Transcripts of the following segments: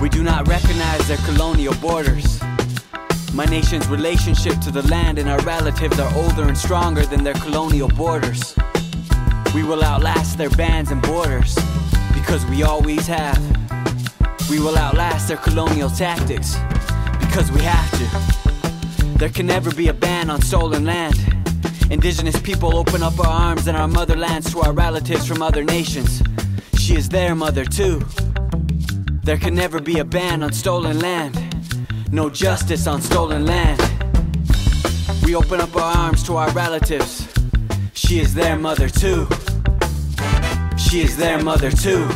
We do not recognize their colonial borders. My nation's relationship to the land and our relatives are older and stronger than their colonial borders. We will outlast their bans and borders because we always have. We will outlast their colonial tactics because we have to. There can never be a ban on stolen land. Indigenous people open up our arms and our motherlands to our relatives from other nations. She is their mother too. There can never be a ban on stolen land. No justice on stolen land. We open up our arms to our relatives. She is their mother too. She is their mother too.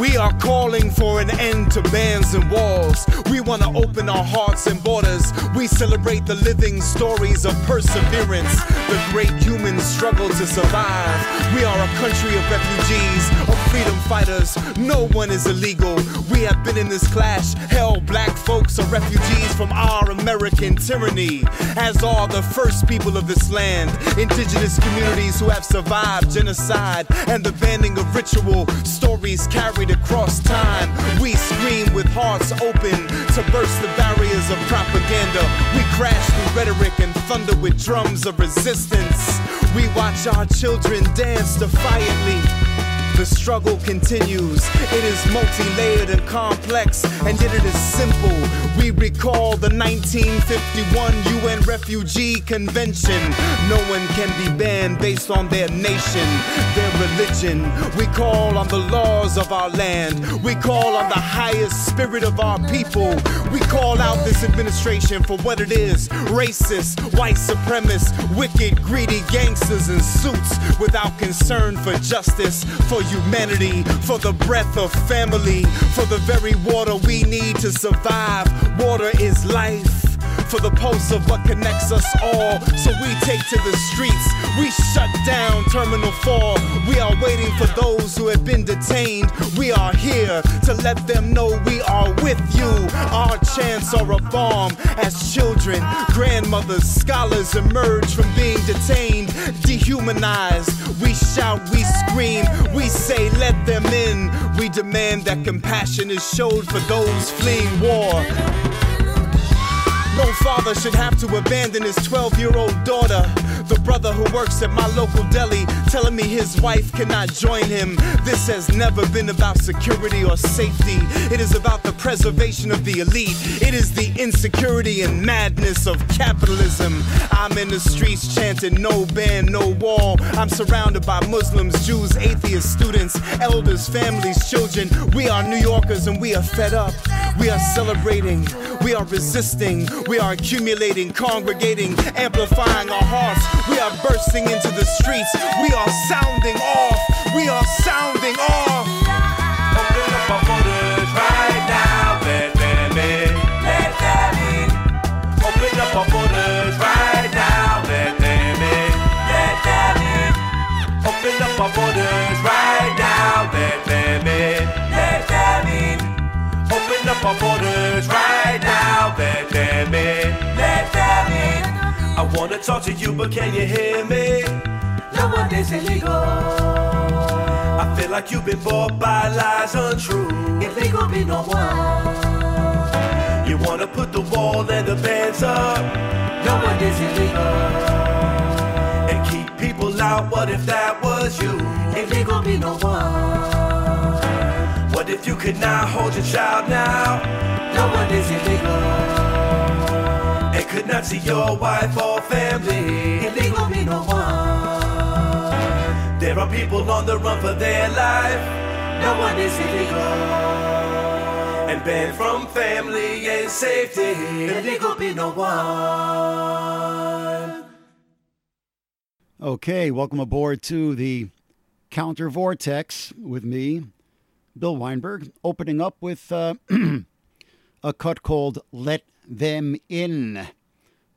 We are calling for an end to bans and walls. We want to open our hearts and borders. We celebrate the living stories of perseverance, the great human struggle to survive. We are a country of refugees, of freedom fighters. No one is illegal. We have been in this clash. Hell, black folks are refugees from our American tyranny, as are the first people of this land. Indigenous communities who have survived genocide and the banning of ritual stories carried across time. We scream with hearts open to burst the barriers of propaganda. We crash through rhetoric and thunder with drums of resistance. We watch our children dance defiantly. The struggle continues. It is multi layered and complex, and yet it is simple. We recall the 1951 UN Refugee Convention. No one can be banned based on their nation, their religion. We call on the laws of our land. We call on the highest spirit of our people. We call out this administration for what it is racist, white supremacists, wicked, greedy gangsters in suits without concern for justice, for humanity, for the breath of family, for the very water we need to survive. Water is life. For the pulse of what connects us all. So we take to the streets. We shut down Terminal 4. We are waiting for those who have been detained. We are here to let them know we are with you. Our chants are a bomb. As children, grandmothers, scholars emerge from being detained, dehumanized. We shout, we scream, we say, let them in. We demand that compassion is showed for those fleeing war. No father should have to abandon his 12 year old daughter. The brother who works at my local deli telling me his wife cannot join him. This has never been about security or safety. It is about the preservation of the elite. It is the insecurity and madness of capitalism. I'm in the streets chanting no ban, no wall. I'm surrounded by Muslims, Jews, atheists, students, elders, families, children. We are New Yorkers and we are fed up. We are celebrating. We are resisting. We are accumulating, congregating, amplifying our hearts. We are bursting into the streets. We are sounding off. We are sounding off. Open up our borders right now. Let them in. Let them in. Open up our borders right now. Let them in. Let them in. Open up our borders right now. Let them in. Let them in. Open up our borders talk to you, but can you hear me? No one is illegal. I feel like you've been bought by lies untrue. Illegal be no one. You wanna put the wall and the bands up. No one is illegal. And keep people out. What if that was you? Illegal be no one. What if you could not hold your child now? No one is illegal. Not see your wife or family. Be no one. There are people on the run for their life. No one is illegal. And banned from family and safety. Illegal be no one. Okay, welcome aboard to the Counter Vortex with me, Bill Weinberg, opening up with uh, a cut called Let Them In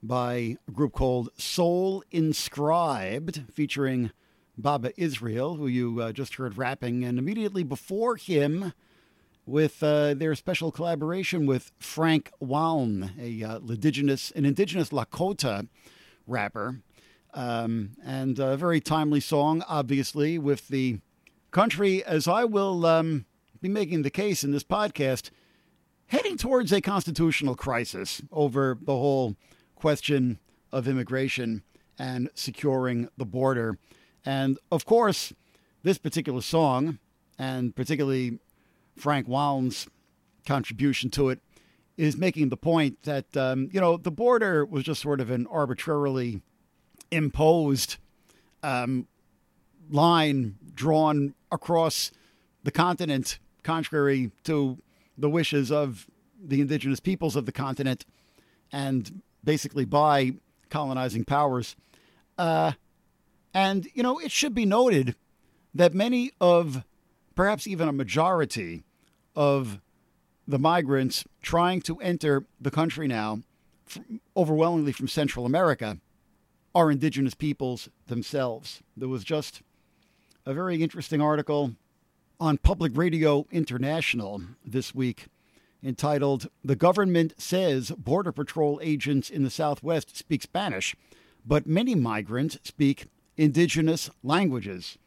by a group called Soul Inscribed, featuring Baba Israel, who you uh, just heard rapping, and immediately before him, with uh, their special collaboration with Frank Waln, a uh, indigenous, an indigenous Lakota rapper, um, and a very timely song, obviously, with the country, as I will um, be making the case in this podcast heading towards a constitutional crisis over the whole question of immigration and securing the border. And of course, this particular song, and particularly Frank Waln's contribution to it, is making the point that, um, you know, the border was just sort of an arbitrarily imposed um, line drawn across the continent, contrary to the wishes of the indigenous peoples of the continent and basically by colonizing powers. Uh, and, you know, it should be noted that many of, perhaps even a majority of the migrants trying to enter the country now, overwhelmingly from Central America, are indigenous peoples themselves. There was just a very interesting article on Public Radio International this week entitled The Government Says Border Patrol Agents in the Southwest Speak Spanish, but many migrants speak indigenous languages.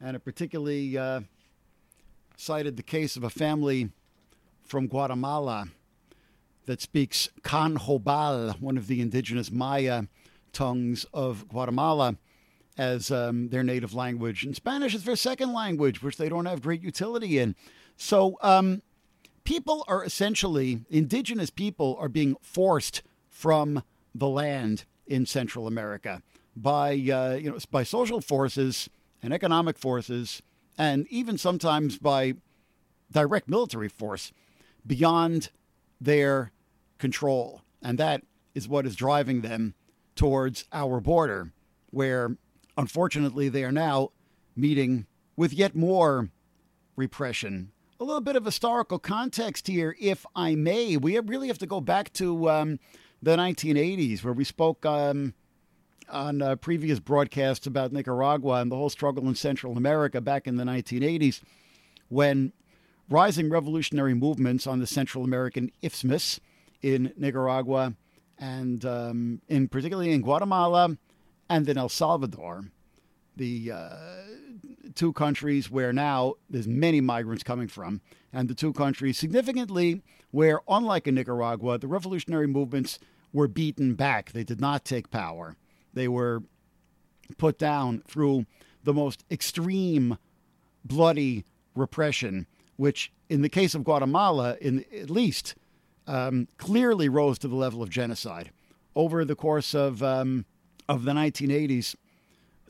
And it particularly uh, cited the case of a family from Guatemala that speaks Q'anjob'al, one of the indigenous Maya tongues of Guatemala, as um, their native language. And Spanish is their second language, which they don't have great utility in. So um, people are essentially, indigenous people are being forced from the land in Central America by, uh, you know, by social forces and economic forces, and even sometimes by direct military force beyond their control. And that is what is driving them towards our border, where unfortunately they are now meeting with yet more repression. A little bit of historical context here, if I may. We really have to go back to um, the 1980s, where we spoke um, on previous broadcasts about Nicaragua and the whole struggle in Central America back in the 1980s, when rising revolutionary movements on the Central American isthmus in Nicaragua and um, in particularly in Guatemala and in El Salvador, the uh, two countries where now there's many migrants coming from, and the two countries significantly where, unlike in Nicaragua, the revolutionary movements were beaten back. They did not take power. They were put down through the most extreme, bloody repression which, in the case of Guatemala, in at least, um, clearly rose to the level of genocide over the course of um, of the 1980s.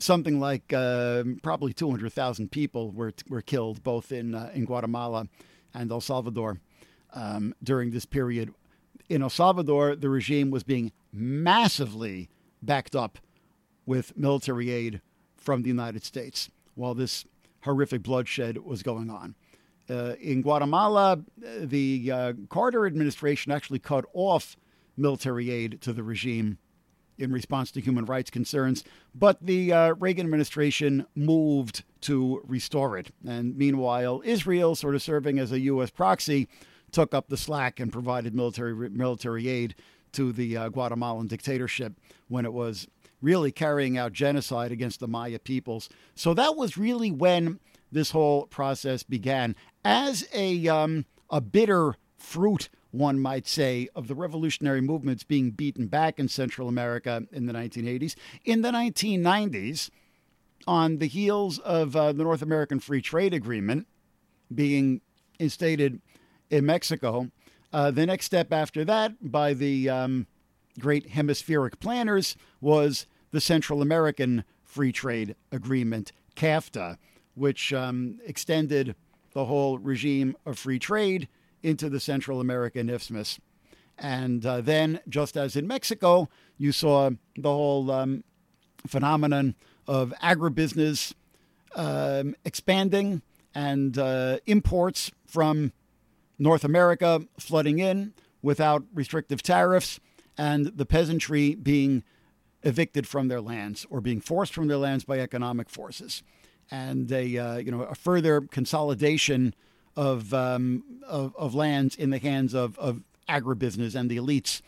Something like uh, probably 200,000 people were were killed both in uh, in Guatemala and El Salvador um, during this period. In El Salvador, the regime was being massively backed up with military aid from the United States while this horrific bloodshed was going on. Uh, in Guatemala, the uh, Carter administration actually cut off military aid to the regime in response to human rights concerns, but the uh, Reagan administration moved to restore it. And meanwhile, Israel, sort of serving as a U.S. proxy, took up the slack and provided military military aid to the uh, Guatemalan dictatorship when it was really carrying out genocide against the Maya peoples. So that was really when this whole process began as a um, a bitter fruit, one might say, of the revolutionary movements being beaten back in Central America in the 1980s. In the 1990s, on the heels of uh, the North American Free Trade Agreement being instated in Mexico, uh, the next step after that by the um, great hemispheric planners was the Central American Free Trade Agreement, CAFTA, which um, extended the whole regime of free trade into the Central American isthmus. And uh, then, just as in Mexico, you saw the whole um, phenomenon of agribusiness um, expanding and uh, imports from North America flooding in without restrictive tariffs, and the peasantry being evicted from their lands or being forced from their lands by economic forces and a uh, you know a further consolidation of, um, of, of lands in the hands of of agribusiness and the elites,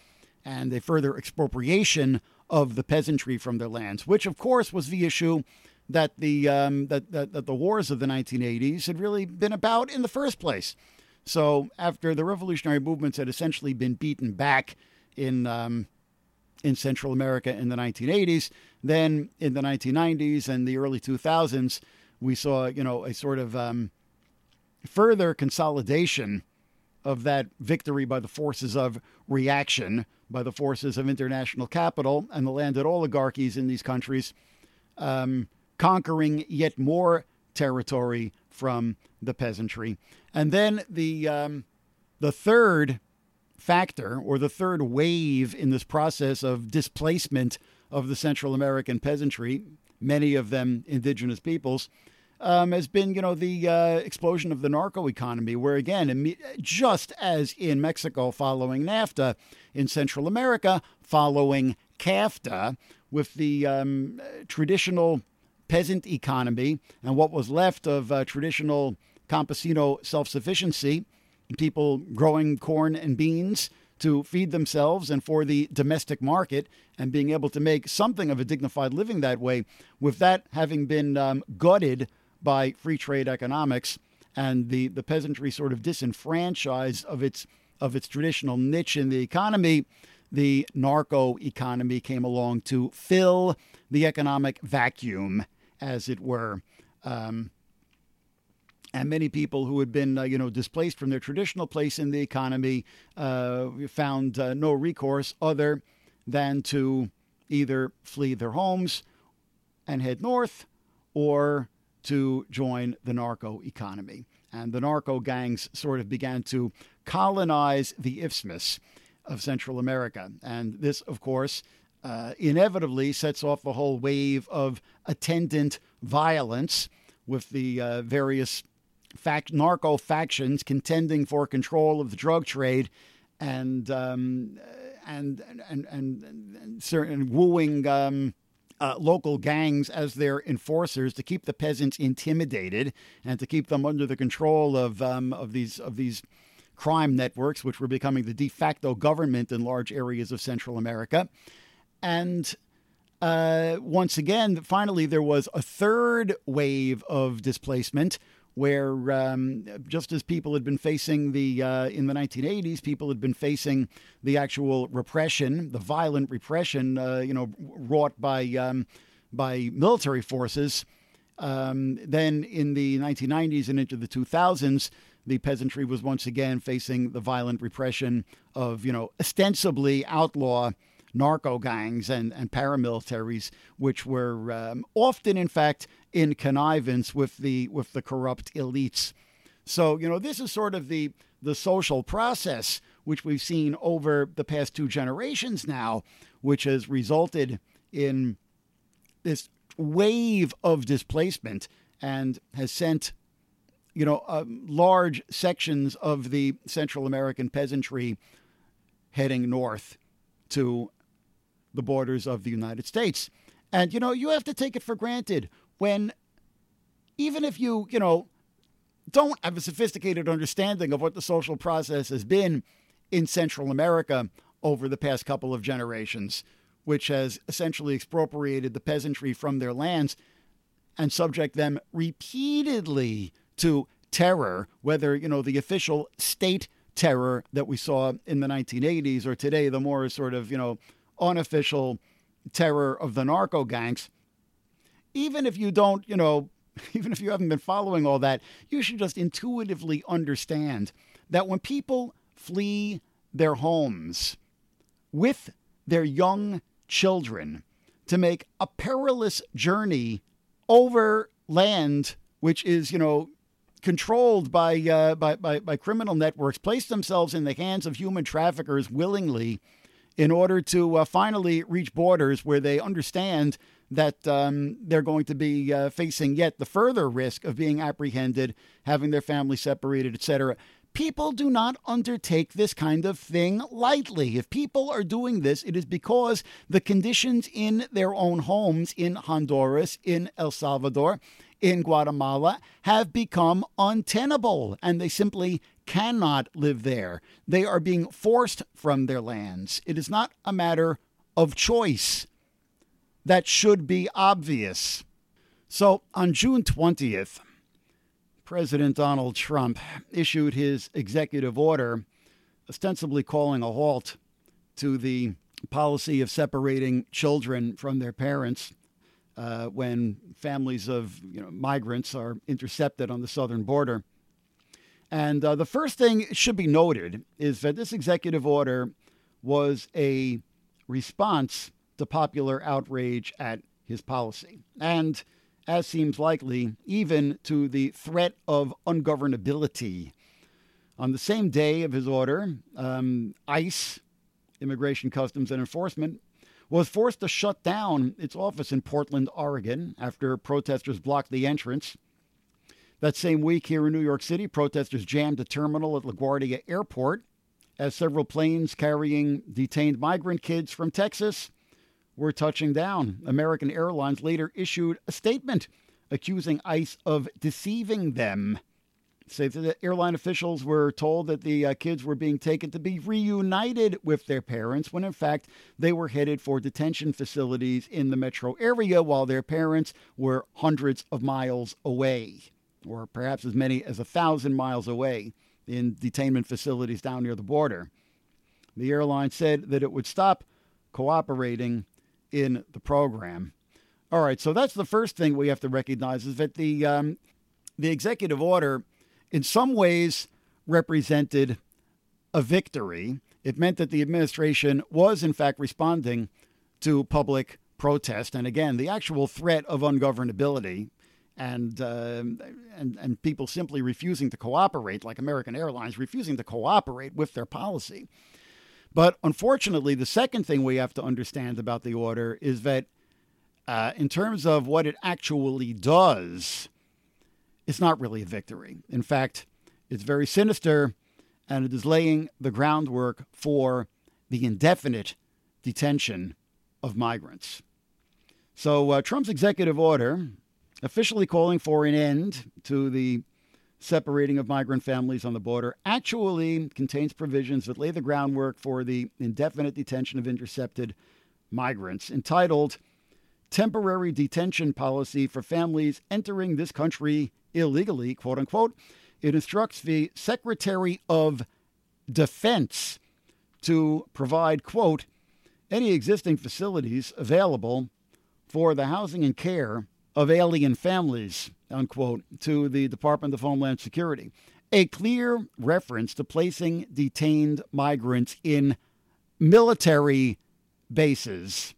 and a further expropriation of the peasantry from their lands, which of course was the issue that the um, that, that that the wars of the 1980s had really been about in the first place. So after the revolutionary movements had essentially been beaten back in um, in Central America in the 1980s, then in the 1990s and the early 2000s, we saw you know a sort of um, further consolidation of that victory by the forces of reaction, by the forces of international capital and the landed oligarchies in these countries, um, conquering yet more territory from the peasantry. And then the um, the third factor, or the third wave in this process of displacement of the Central American peasantry, many of them indigenous peoples, um, has been, you know, the uh, explosion of the narco economy, where again, just as in Mexico following NAFTA, in Central America following CAFTA, with the um, traditional peasant economy and what was left of uh, traditional campesino self sufficiency, people growing corn and beans to feed themselves and for the domestic market and being able to make something of a dignified living that way, with that having been um, gutted by free trade economics and the, the peasantry sort of disenfranchised of its of its traditional niche in the economy, the narco economy came along to fill the economic vacuum, as it were. Um, and many people who had been, uh, you know, displaced from their traditional place in the economy uh, found uh, no recourse other than to either flee their homes and head north, or to join the narco economy. And the narco gangs sort of began to colonize the isthmus of Central America. And this, of course, uh, inevitably sets off a whole wave of attendant violence with the uh, various fact- narco factions contending for control of the drug trade and um, and, and, and, and, certain wooing um, uh, local gangs as their enforcers to keep the peasants intimidated and to keep them under the control of um, of these of these crime networks, which were becoming the de facto government in large areas of Central America. And uh, once again, finally, there was a third wave of displacement where um, just as people had been facing the uh, in the 1980s, people had been facing the actual repression, the violent repression, uh, you know, wrought by um, by military forces. Um, then in the 1990s and into the 2000s, the peasantry was once again facing the violent repression of, you know, ostensibly outlaw narco gangs and, and paramilitaries, which were um, often, in fact, in connivance with the with the corrupt elites. So you know this is sort of the the social process which we've seen over the past two generations now, which has resulted in this wave of displacement and has sent you know uh, large sections of the Central American peasantry heading north to the borders of the United States. And, you know, you have to take it for granted when, even if you, you know, don't have a sophisticated understanding of what the social process has been in Central America over the past couple of generations, which has essentially expropriated the peasantry from their lands and subject them repeatedly to terror, whether, you know, the official state terror that we saw in the 1980s or today, the more sort of, you know, unofficial terror of the narco gangs, even if you don't, you know, even if you haven't been following all that, you should just intuitively understand that when people flee their homes with their young children to make a perilous journey over land which is, you know, controlled by, uh, by, by, by criminal networks, place themselves in the hands of human traffickers willingly in order to uh, finally reach borders where they understand that um, they're going to be uh, facing yet the further risk of being apprehended, having their family separated, etc. People do not undertake this kind of thing lightly. If people are doing this, it is because the conditions in their own homes in Honduras, in El Salvador, in Guatemala have become untenable and they simply cannot live there. They are being forced from their lands. It is not a matter of choice. That should be obvious. So on June 20th, President Donald Trump issued his executive order ostensibly calling a halt to the policy of separating children from their parents uh, when families of you know, migrants are intercepted on the southern border. And uh, the first thing should be noted is that this executive order was a response to popular outrage at his policy. And as seems likely, even to the threat of ungovernability. On the same day of his order, um, ICE, Immigration, Customs, and Enforcement, was forced to shut down its office in Portland, Oregon, after protesters blocked the entrance. That same week here in New York City, protesters jammed a terminal at LaGuardia Airport as several planes carrying detained migrant kids from Texas were touching down. American Airlines later issued a statement accusing ICE of deceiving them. Say that airline officials were told that the uh, kids were being taken to be reunited with their parents when in fact they were headed for detention facilities in the metro area while their parents were hundreds of miles away, or perhaps as many as a thousand miles away in detainment facilities down near the border. The airline said that it would stop cooperating in the program. All right, so that's the first thing we have to recognize is that the um, the executive order, in some ways, represented a victory. It meant that the administration was, in fact, responding to public protest, and again, the actual threat of ungovernability and uh, and and people simply refusing to cooperate, like American Airlines refusing to cooperate with their policy. But unfortunately, the second thing we have to understand about the order is that, uh, in terms of what it actually does, it's not really a victory. In fact, it's very sinister and it is laying the groundwork for the indefinite detention of migrants. So, uh, Trump's executive order, officially calling for an end to the separating of migrant families on the border actually contains provisions that lay the groundwork for the indefinite detention of intercepted migrants, entitled Temporary Detention Policy for Families Entering This Country Illegally, quote unquote. It instructs the Secretary of Defense to provide, quote, any existing facilities available for the housing and care of alien families, unquote, to the Department of Homeland Security. A clear reference to placing detained migrants in military bases.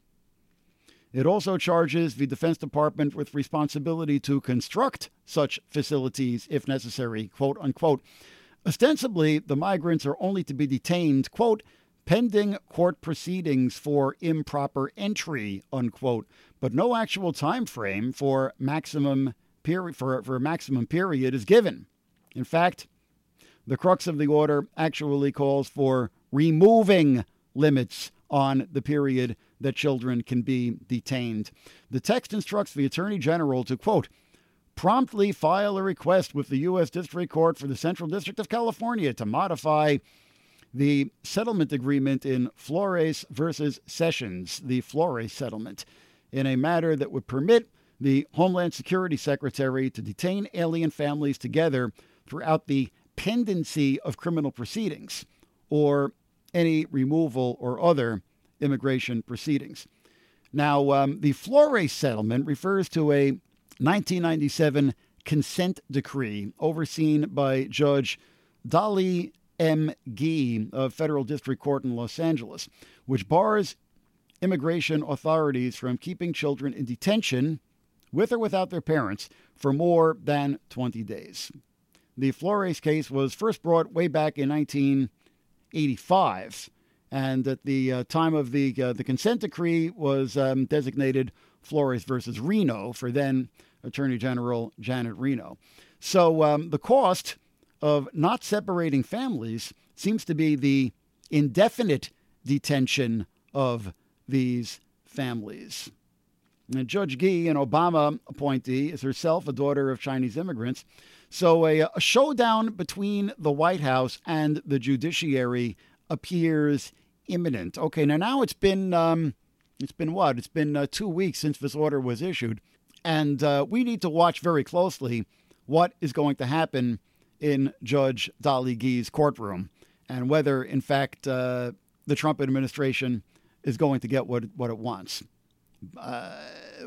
It also charges the Defense Department with responsibility to construct such facilities if necessary, quote unquote. Ostensibly, the migrants are only to be detained, quote, pending court proceedings for improper entry, unquote, but no actual time frame for maximum period for, for maximum period is given. In fact, the crux of the order actually calls for removing limits on the period that children can be detained. The text instructs the Attorney General to, quote, promptly file a request with the U.S. District Court for the Central District of California to modify the settlement agreement in Flores versus Sessions, the Flores settlement, in a matter that would permit the Homeland Security Secretary to detain alien families together throughout the pendency of criminal proceedings or any removal or other immigration proceedings. Now, um, the Flores settlement refers to a 1997 consent decree overseen by Judge Dolly M. Gee of Federal District Court in Los Angeles, which bars immigration authorities from keeping children in detention with or without their parents for more than 20 days. The Flores case was first brought way back in 1985, and at the uh, time of the uh, the consent decree was um, designated Flores versus Reno for then Attorney General Janet Reno. So um, the cost of not separating families seems to be the indefinite detention of these families. And Judge Gee, an Obama appointee, is herself a daughter of Chinese immigrants. So a, a showdown between the White House and the judiciary appears imminent. Okay, now now it's been um, it's been what? It's been uh, two weeks since this order was issued, And uh, we need to watch very closely what is going to happen in Judge Dolly Gee's courtroom and whether, in fact, uh, the Trump administration is going to get what, what it wants. Uh,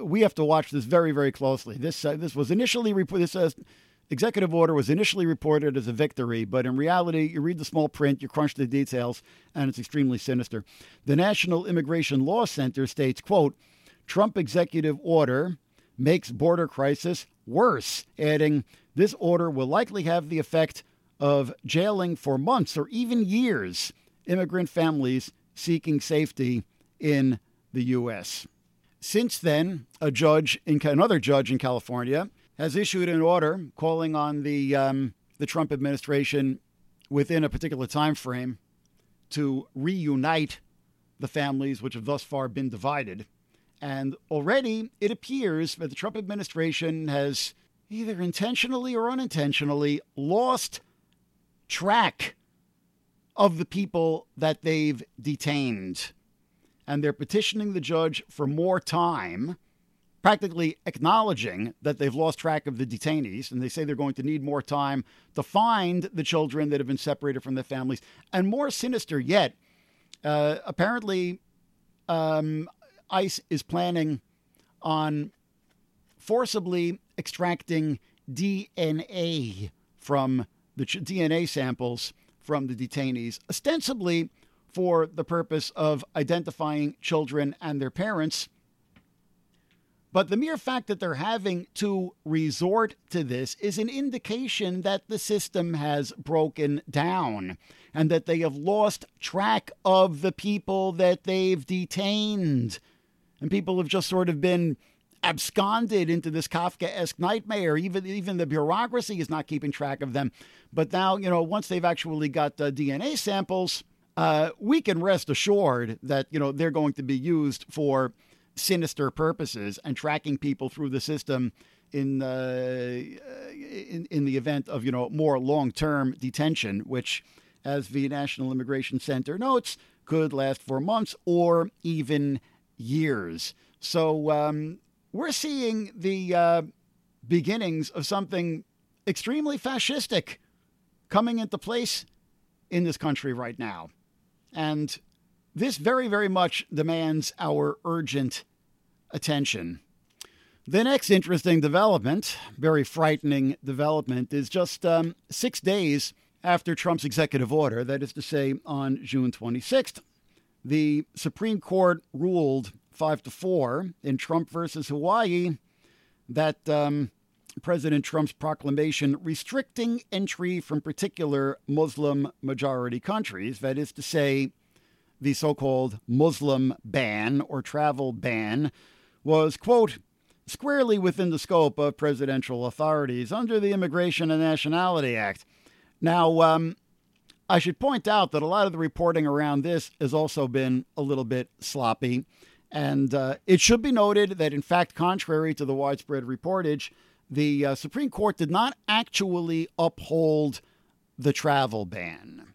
we have to watch this very, very closely. This uh, this was initially reported. This uh, executive order was initially reported as a victory, but in reality, you read the small print, you crunch the details, and it's extremely sinister. The National Immigration Law Center states, "quote Trump executive order makes border crisis worse," adding, "This order will likely have the effect of jailing for months or even years immigrant families seeking safety in the U.S." Since then, a judge in another judge in California has issued an order calling on the um, the Trump administration within a particular time frame to reunite the families which have thus far been divided. And already it appears that the Trump administration has either intentionally or unintentionally lost track of the people that they've detained and they're petitioning the judge for more time, practically acknowledging that they've lost track of the detainees, and they say they're going to need more time to find the children that have been separated from their families. And more sinister yet, uh, apparently, um, ICE is planning on forcibly extracting DNA from the ch- DNA samples from the detainees, ostensibly for the purpose of identifying children and their parents. But the mere fact that they're having to resort to this is an indication that the system has broken down and that they have lost track of the people that they've detained. And people have just sort of been absconded into this Kafkaesque nightmare. Even even the bureaucracy is not keeping track of them. But now, you know, once they've actually got uh, DNA samples, uh, we can rest assured that you know they're going to be used for sinister purposes and tracking people through the system in uh, in, in the event of you know more long-term detention, which, as the National Immigration Center notes, could last for months or even years. So um, we're seeing the uh, beginnings of something extremely fascistic coming into place in this country right now. And this very, very much demands our urgent attention. The next interesting development, very frightening development, is just um, six days after Trump's executive order, that is to say, on June 26th, the Supreme Court ruled 5 to 4 in Trump versus Hawaii that um, President Trump's proclamation restricting entry from particular Muslim majority countries, that is to say, the so called Muslim ban or travel ban, was, quote, squarely within the scope of presidential authorities under the Immigration and Nationality Act. Now, um, I should point out that a lot of the reporting around this has also been a little bit sloppy. And uh, it should be noted that, in fact, contrary to the widespread reportage, the uh, Supreme Court did not actually uphold the travel ban.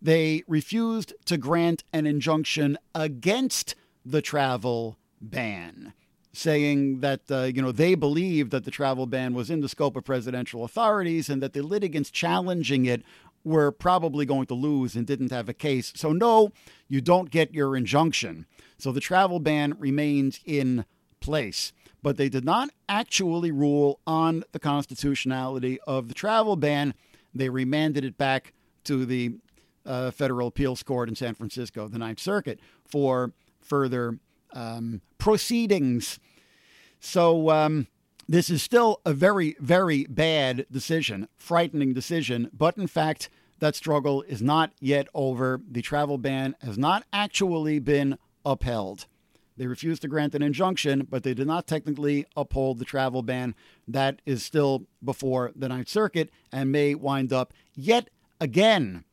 They refused to grant an injunction against the travel ban, saying that uh, you know they believed that the travel ban was in the scope of presidential authorities and that the litigants challenging it were probably going to lose and didn't have a case. So no, you don't get your injunction. So the travel ban remains in place but they did not actually rule on the constitutionality of the travel ban. They remanded it back to the uh, Federal Appeals Court in San Francisco, the Ninth Circuit, for further um, proceedings. So, um, this is still a very, very bad decision, frightening decision, but in fact, that struggle is not yet over. The travel ban has not actually been upheld. They refused to grant an injunction, but they did not technically uphold the travel ban. That is still before the Ninth Circuit and may wind up yet again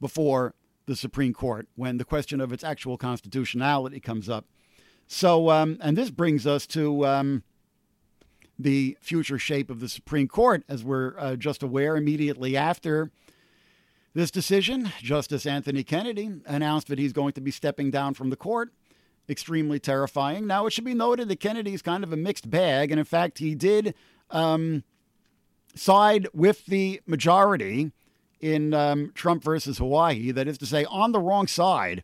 before the Supreme Court when the question of its actual constitutionality comes up. So, um, and this brings us to um, the future shape of the Supreme Court, as we're uh, just aware immediately after this decision. Justice Anthony Kennedy announced that he's going to be stepping down from the court extremely terrifying. Now, it should be noted that Kennedy is kind of a mixed bag, and in fact, he did um, side with the majority in um, Trump versus Hawaii. That is to say, on the wrong side.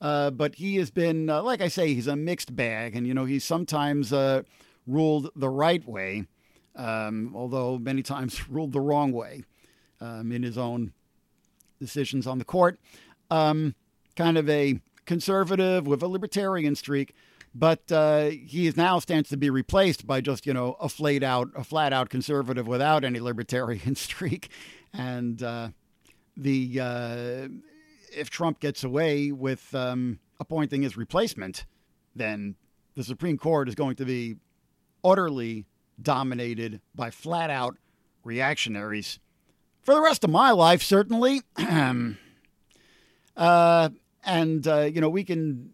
Uh, but he has been, uh, like I say, he's a mixed bag, and you know he's sometimes uh, ruled the right way, um, although many times ruled the wrong way um, in his own decisions on the court. Um, kind of a conservative with a libertarian streak, but uh, he is now stands to be replaced by just you know a flat out a flat out conservative without any libertarian streak, and uh, the uh, if Trump gets away with um, appointing his replacement, then the Supreme Court is going to be utterly dominated by flat out reactionaries for the rest of my life, certainly. uh, and uh, you know we can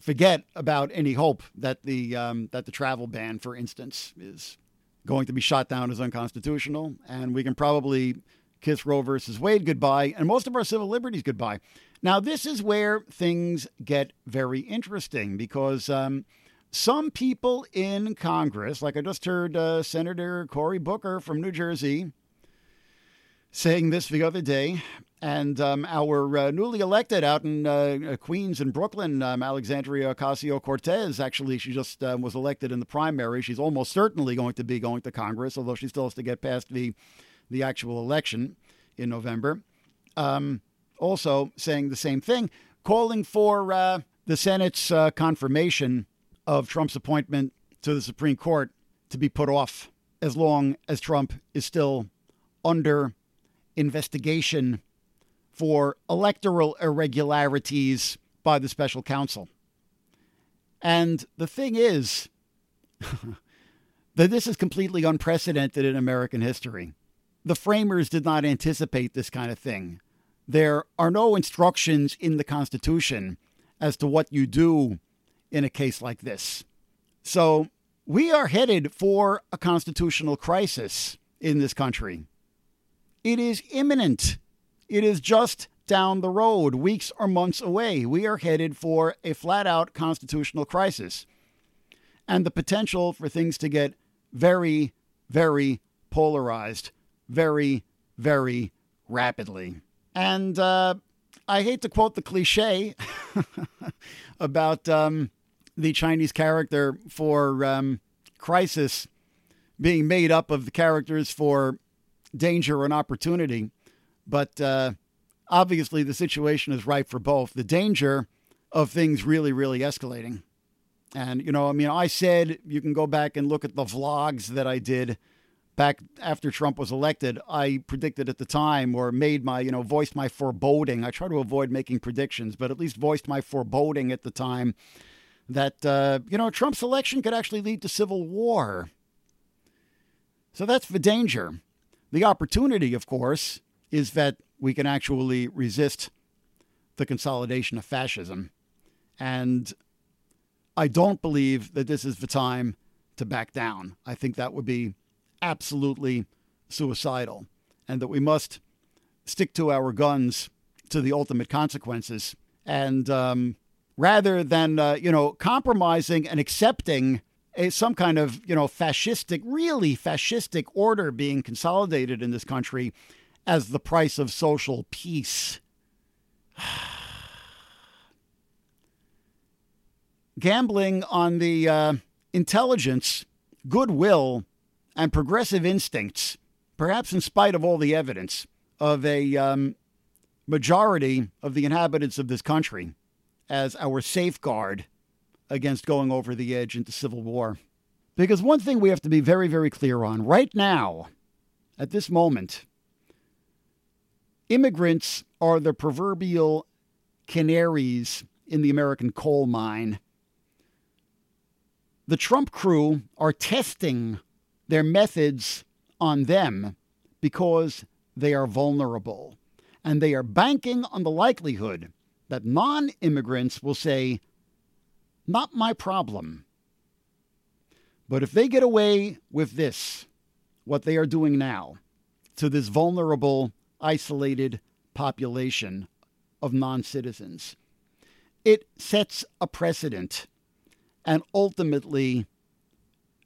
forget about any hope that the um, that the travel ban, for instance, is going to be shot down as unconstitutional, and we can probably kiss Roe versus Wade goodbye and most of our civil liberties goodbye. Now, this is where things get very interesting because um, some people in Congress, like I just heard uh, Senator Cory Booker from New Jersey saying this the other day, and um, our uh, newly elected out in uh, Queens and Brooklyn, um, Alexandria Ocasio Cortez, actually, she just uh, was elected in the primary. She's almost certainly going to be going to Congress, although she still has to get past the the actual election in November. Um, also saying the same thing, calling for uh, the Senate's uh, confirmation of Trump's appointment to the Supreme Court to be put off as long as Trump is still under investigation for electoral irregularities by the special counsel. And the thing is that this is completely unprecedented in American history the framers did not anticipate this kind of thing. There are no instructions in the Constitution as to what you do in a case like this. So we are headed for a constitutional crisis in this country. It is imminent. It is just down the road, weeks or months away. We are headed for a flat out constitutional crisis and the potential for things to get very, very polarized very, very rapidly. And uh, I hate to quote the cliche about um, the Chinese character for um, crisis being made up of the characters for danger and opportunity, but uh, obviously the situation is ripe for both. The danger of things really, really escalating. And, you know, I mean, I said you can go back and look at the vlogs that I did back after Trump was elected, I predicted at the time or made my, you know, voiced my foreboding. I try to avoid making predictions, but at least voiced my foreboding at the time that, uh, you know, Trump's election could actually lead to civil war. So that's the danger. The opportunity, of course, is that we can actually resist the consolidation of fascism. And I don't believe that this is the time to back down. I think that would be absolutely suicidal and that we must stick to our guns to the ultimate consequences. And um, rather than, uh, you know, compromising and accepting a, some kind of, you know, fascistic, really fascistic order being consolidated in this country as the price of social peace. Gambling on the uh, intelligence, goodwill, and progressive instincts, perhaps in spite of all the evidence, of a um, majority of the inhabitants of this country as our safeguard against going over the edge into civil war. Because one thing we have to be very, very clear on right now, at this moment, immigrants are the proverbial canaries in the American coal mine. The Trump crew are testing their methods on them because they are vulnerable. And they are banking on the likelihood that non immigrants will say, Not my problem. But if they get away with this, what they are doing now, to this vulnerable, isolated population of non citizens, it sets a precedent. And ultimately,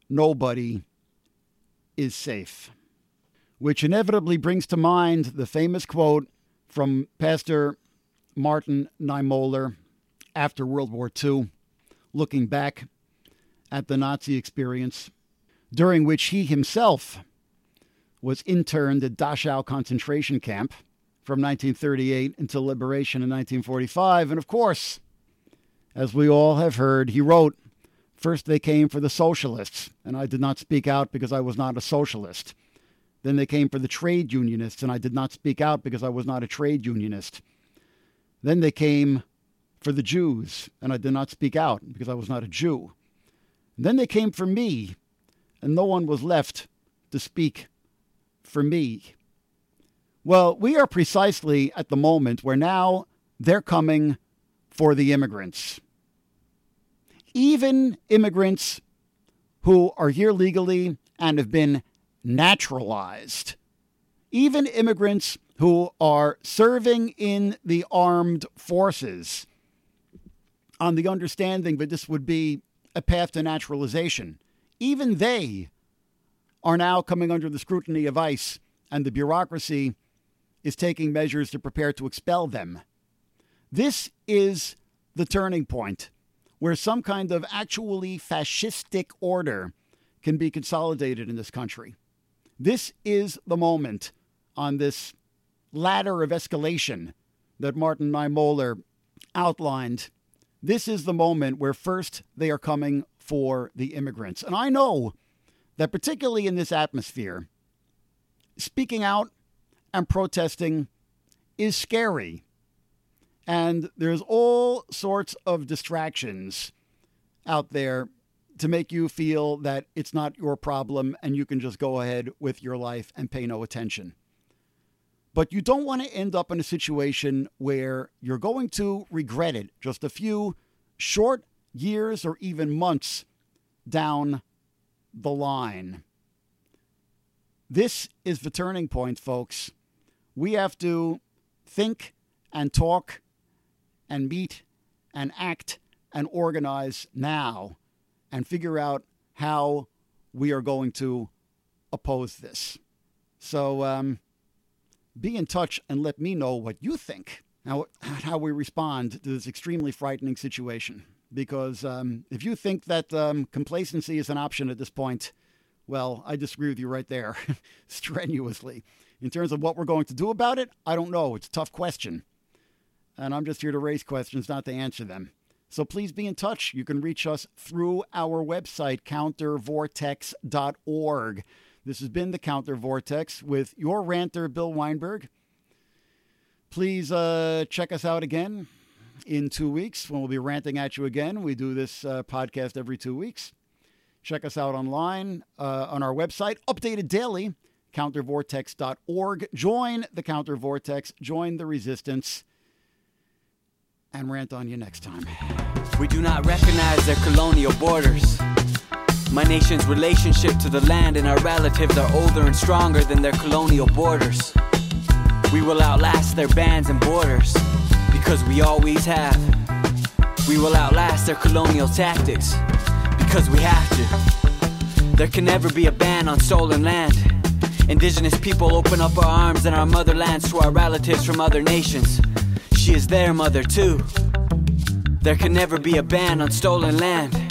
nobody is safe. Which inevitably brings to mind the famous quote from Pastor Martin Niemöller after World War II, looking back at the Nazi experience, during which he himself was interned at Dachau concentration camp from 1938 until liberation in 1945. And of course, as we all have heard, he wrote, First they came for the socialists, and I did not speak out because I was not a socialist. Then they came for the trade unionists, and I did not speak out because I was not a trade unionist. Then they came for the Jews, and I did not speak out because I was not a Jew. And then they came for me, and no one was left to speak for me. Well, we are precisely at the moment where now they're coming for the immigrants. Even immigrants who are here legally and have been naturalized. Even immigrants who are serving in the armed forces on the understanding that this would be a path to naturalization. Even they are now coming under the scrutiny of ICE, and the bureaucracy is taking measures to prepare to expel them. This is the turning point where some kind of actually fascistic order can be consolidated in this country. This is the moment on this ladder of escalation that Martin Niemöller outlined. This is the moment where first they are coming for the immigrants. And I know that, particularly in this atmosphere, speaking out and protesting is scary. And there's all sorts of distractions out there to make you feel that it's not your problem and you can just go ahead with your life and pay no attention. But you don't want to end up in a situation where you're going to regret it just a few short years or even months down the line. This is the turning point, folks. We have to think and talk and meet and act and organize now and figure out how we are going to oppose this. So um, be in touch and let me know what you think, how, how we respond to this extremely frightening situation. Because um, if you think that um, complacency is an option at this point, well, I disagree with you right there, strenuously. In terms of what we're going to do about it, I don't know. It's a tough question. And I'm just here to raise questions, not to answer them. So please be in touch. You can reach us through our website, countervortex.org. This has been the Counter Vortex with your ranter, Bill Weinberg. Please uh, check us out again in two weeks when we'll be ranting at you again. We do this uh, podcast every two weeks. Check us out online uh, on our website, updated daily, countervortex.org. Join the Counter Vortex, join the resistance and rant on you next time. We do not recognize their colonial borders. My nation's relationship to the land and our relatives are older and stronger than their colonial borders. We will outlast their bans and borders because we always have. We will outlast their colonial tactics because we have to. There can never be a ban on stolen land. Indigenous people open up our arms and our motherlands to our relatives from other nations. She is their mother too. There can never be a ban on stolen land.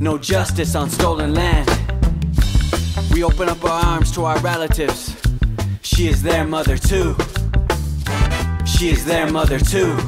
No justice on stolen land. We open up our arms to our relatives. She is their mother too. She is their mother too.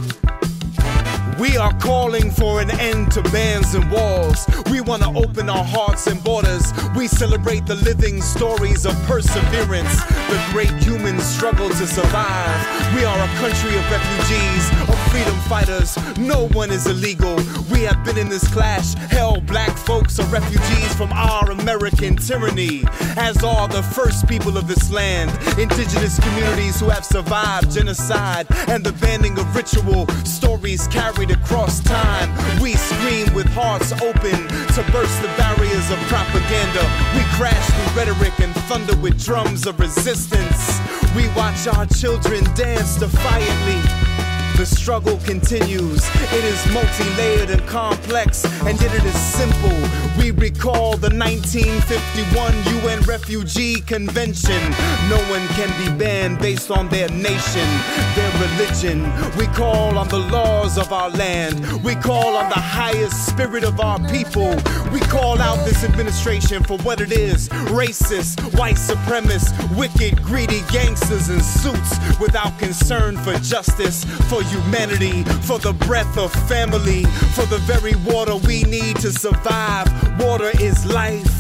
We are calling for an end to bans and walls. We want to open our hearts and borders. We celebrate the living stories of perseverance, the great human struggle to survive. We are a country of refugees, of freedom fighters. No one is illegal. We have been in this clash. Hell, black folks are refugees from our American tyranny, as are the first people of this land. Indigenous communities who have survived genocide and the banning of ritual stories carried across time. We scream with hearts open to burst the barriers of propaganda. We crash through rhetoric and thunder with drums of resistance. We watch our children dance defiantly The struggle continues. It is multi layered and complex, and yet it is simple. We recall the 1951 UN Refugee Convention. No one can be banned based on their nation, their religion. We call on the laws of our land. We call on the highest spirit of our people. We call out this administration for what it is racist, white supremacists, wicked, greedy gangsters in suits without concern for justice, for humanity, for the breath of family, for the very water we need to survive. Water is life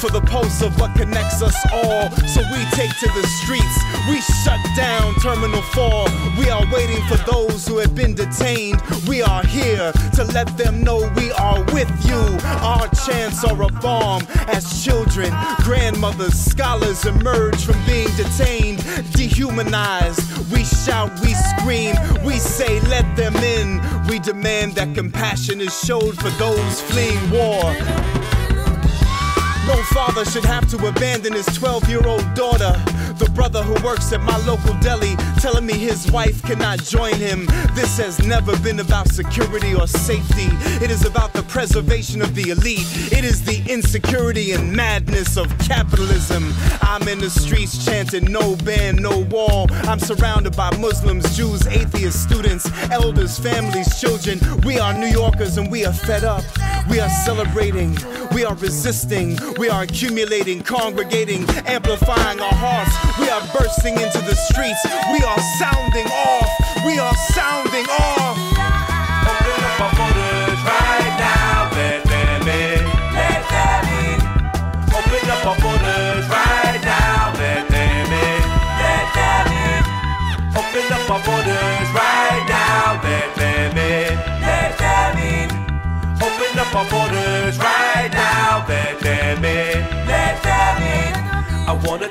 for the pulse of what connects us all. So we take to the streets, we shut down Terminal 4. We are waiting for those who have been detained. We are here to let them know we are with you. Our chants are a bomb as children, grandmothers, scholars emerge from being detained, dehumanized. We shout, we scream, we say, let them in. We demand that compassion is showed for those fleeing war. No father should have to abandon his 12 year old daughter. The brother who works at my local deli telling me his wife cannot join him. This has never been about security or safety. It is about the preservation of the elite. It is the insecurity and madness of capitalism. I'm in the streets chanting no ban, no wall. I'm surrounded by Muslims, Jews, atheists, students, elders, families, children. We are New Yorkers and we are fed up. We are celebrating. We are resisting. We are accumulating, congregating, amplifying our hearts. We are bursting into the streets. We are sounding off. We are sounding off.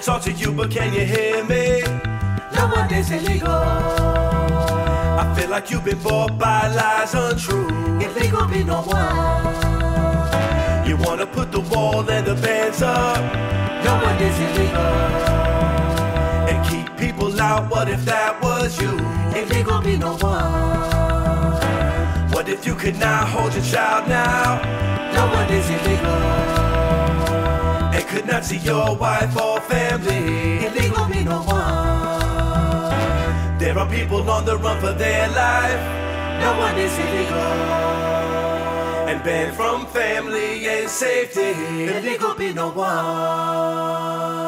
Talk to you, but can you hear me? No one is illegal. I feel like you've been bought by lies untrue. If illegal be no one. You wanna put the wall and the bands up No one is illegal. and keep people out. What if that was you? Illegal be no one. What if you could not hold your child now No one is illegal. and could not see your wife or family? Be no one. There are people on the run for their life No one is illegal. and banned from family and safety. Illegal be no one.